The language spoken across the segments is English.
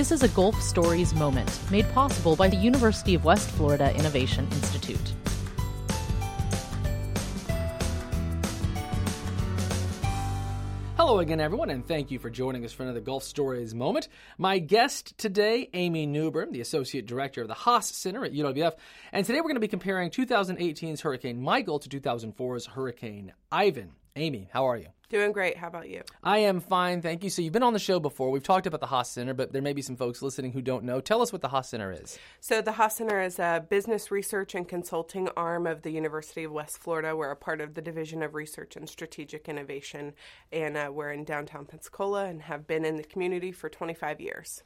This is a Gulf Stories moment made possible by the University of West Florida Innovation Institute. Hello again, everyone, and thank you for joining us for another Gulf Stories moment. My guest today, Amy Newbern, the Associate Director of the Haas Center at UWF, and today we're going to be comparing 2018's Hurricane Michael to 2004's Hurricane Ivan. Amy, how are you? Doing great. How about you? I am fine, thank you. So you've been on the show before. We've talked about the Haas Center, but there may be some folks listening who don't know. Tell us what the Haas Center is. So the Haas Center is a business research and consulting arm of the University of West Florida. We're a part of the Division of Research and Strategic Innovation, and uh, we're in downtown Pensacola and have been in the community for 25 years.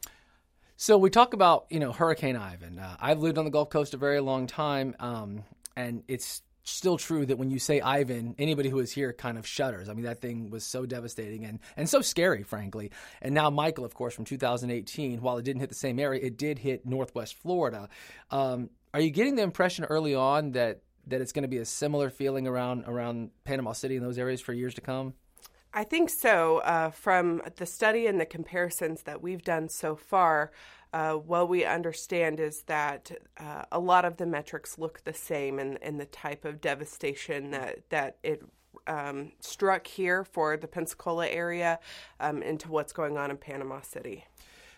So we talk about you know Hurricane Ivan. Uh, I've lived on the Gulf Coast a very long time, um, and it's still true that when you say Ivan, anybody who is here kind of shudders. I mean, that thing was so devastating and, and so scary, frankly. And now Michael, of course, from 2018, while it didn't hit the same area, it did hit Northwest Florida. Um, are you getting the impression early on that that it's going to be a similar feeling around around Panama City and those areas for years to come? I think so. Uh, from the study and the comparisons that we've done so far, uh, what we understand is that uh, a lot of the metrics look the same in, in the type of devastation that, that it um, struck here for the Pensacola area um, into what's going on in Panama City.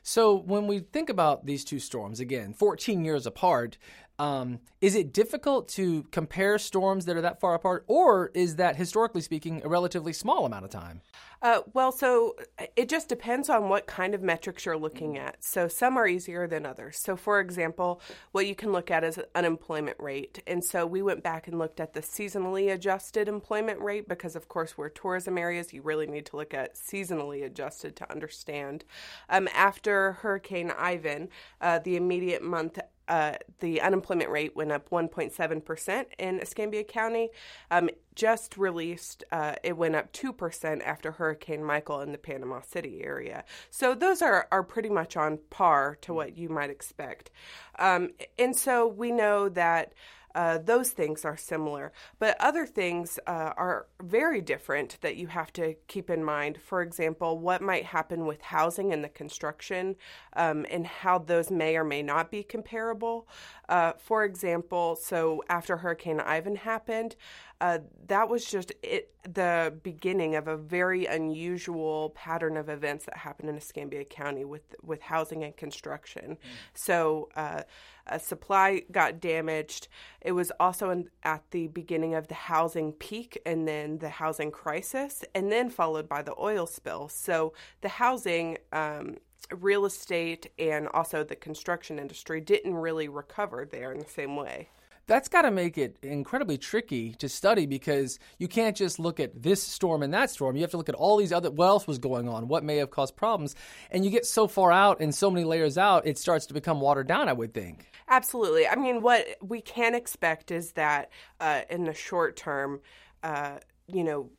So, when we think about these two storms, again, 14 years apart, um, is it difficult to compare storms that are that far apart, or is that, historically speaking, a relatively small amount of time? Uh, well, so uh, it just depends on what kind of metrics you're looking at. So some are easier than others. So, for example, what you can look at is unemployment rate. And so we went back and looked at the seasonally adjusted employment rate because, of course, we're tourism areas. You really need to look at seasonally adjusted to understand. Um, after Hurricane Ivan, uh, the immediate month uh, the unemployment rate went up 1.7% in Escambia County. Um, just released, uh, it went up 2% after Hurricane Michael in the Panama City area. So those are, are pretty much on par to what you might expect. Um, and so we know that uh, those things are similar. But other things uh, are very different that you have to keep in mind. For example, what might happen with housing and the construction um, and how those may or may not be comparable. Uh, for example, so after Hurricane Ivan happened, uh, that was just it, the beginning of a very unusual pattern of events that happened in Escambia County with with housing and construction. Mm. So uh, a supply got damaged. It was also in, at the beginning of the housing peak and then the housing crisis, and then followed by the oil spill. So the housing um, real estate and also the construction industry didn't really recover there in the same way that's got to make it incredibly tricky to study because you can't just look at this storm and that storm. You have to look at all these other what else was going on, what may have caused problems, and you get so far out and so many layers out, it starts to become watered down. I would think. Absolutely. I mean, what we can expect is that uh, in the short term, uh, you know,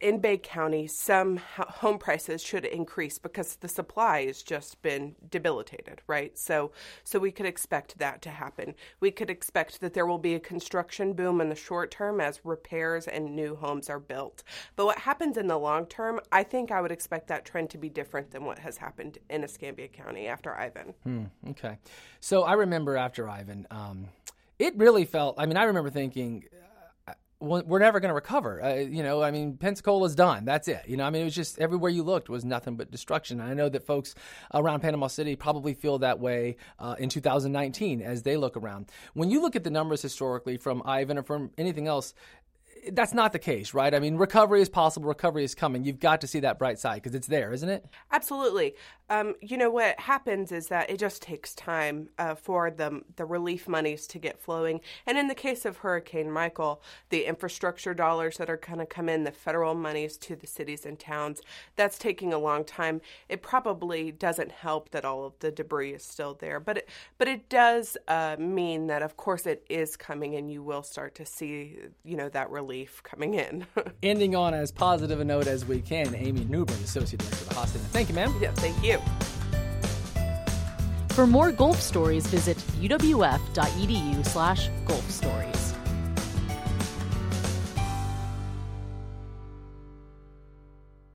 in Bay County, some home prices should increase because the supply has just been debilitated, right? So, so we could expect that to happen. We could expect that there will be a construction boom in the short term as repairs and new homes are built. But what happens in the long term, I think I would expect that trend to be different than what has happened in Escambia County after Ivan. Hmm, okay, so I remember after Ivan. Um, it really felt. I mean, I remember thinking we're never going to recover. Uh, you know, I mean, Pensacola's done. That's it. You know, I mean, it was just everywhere you looked was nothing but destruction. And I know that folks around Panama City probably feel that way uh, in 2019 as they look around. When you look at the numbers historically from Ivan or from anything else, that's not the case, right? I mean, recovery is possible, recovery is coming. You've got to see that bright side because it's there, isn't it? Absolutely. Um, you know what happens is that it just takes time uh, for the the relief monies to get flowing. And in the case of Hurricane Michael, the infrastructure dollars that are going to come in, the federal monies to the cities and towns, that's taking a long time. It probably doesn't help that all of the debris is still there, but it, but it does uh, mean that of course it is coming, and you will start to see you know that relief coming in. Ending on as positive a note as we can, Amy Newburn, Associate Director of the Haas Center. Thank you, ma'am. Yeah, thank you. For more Gulf stories, visit uwf.edu slash Gulf Stories.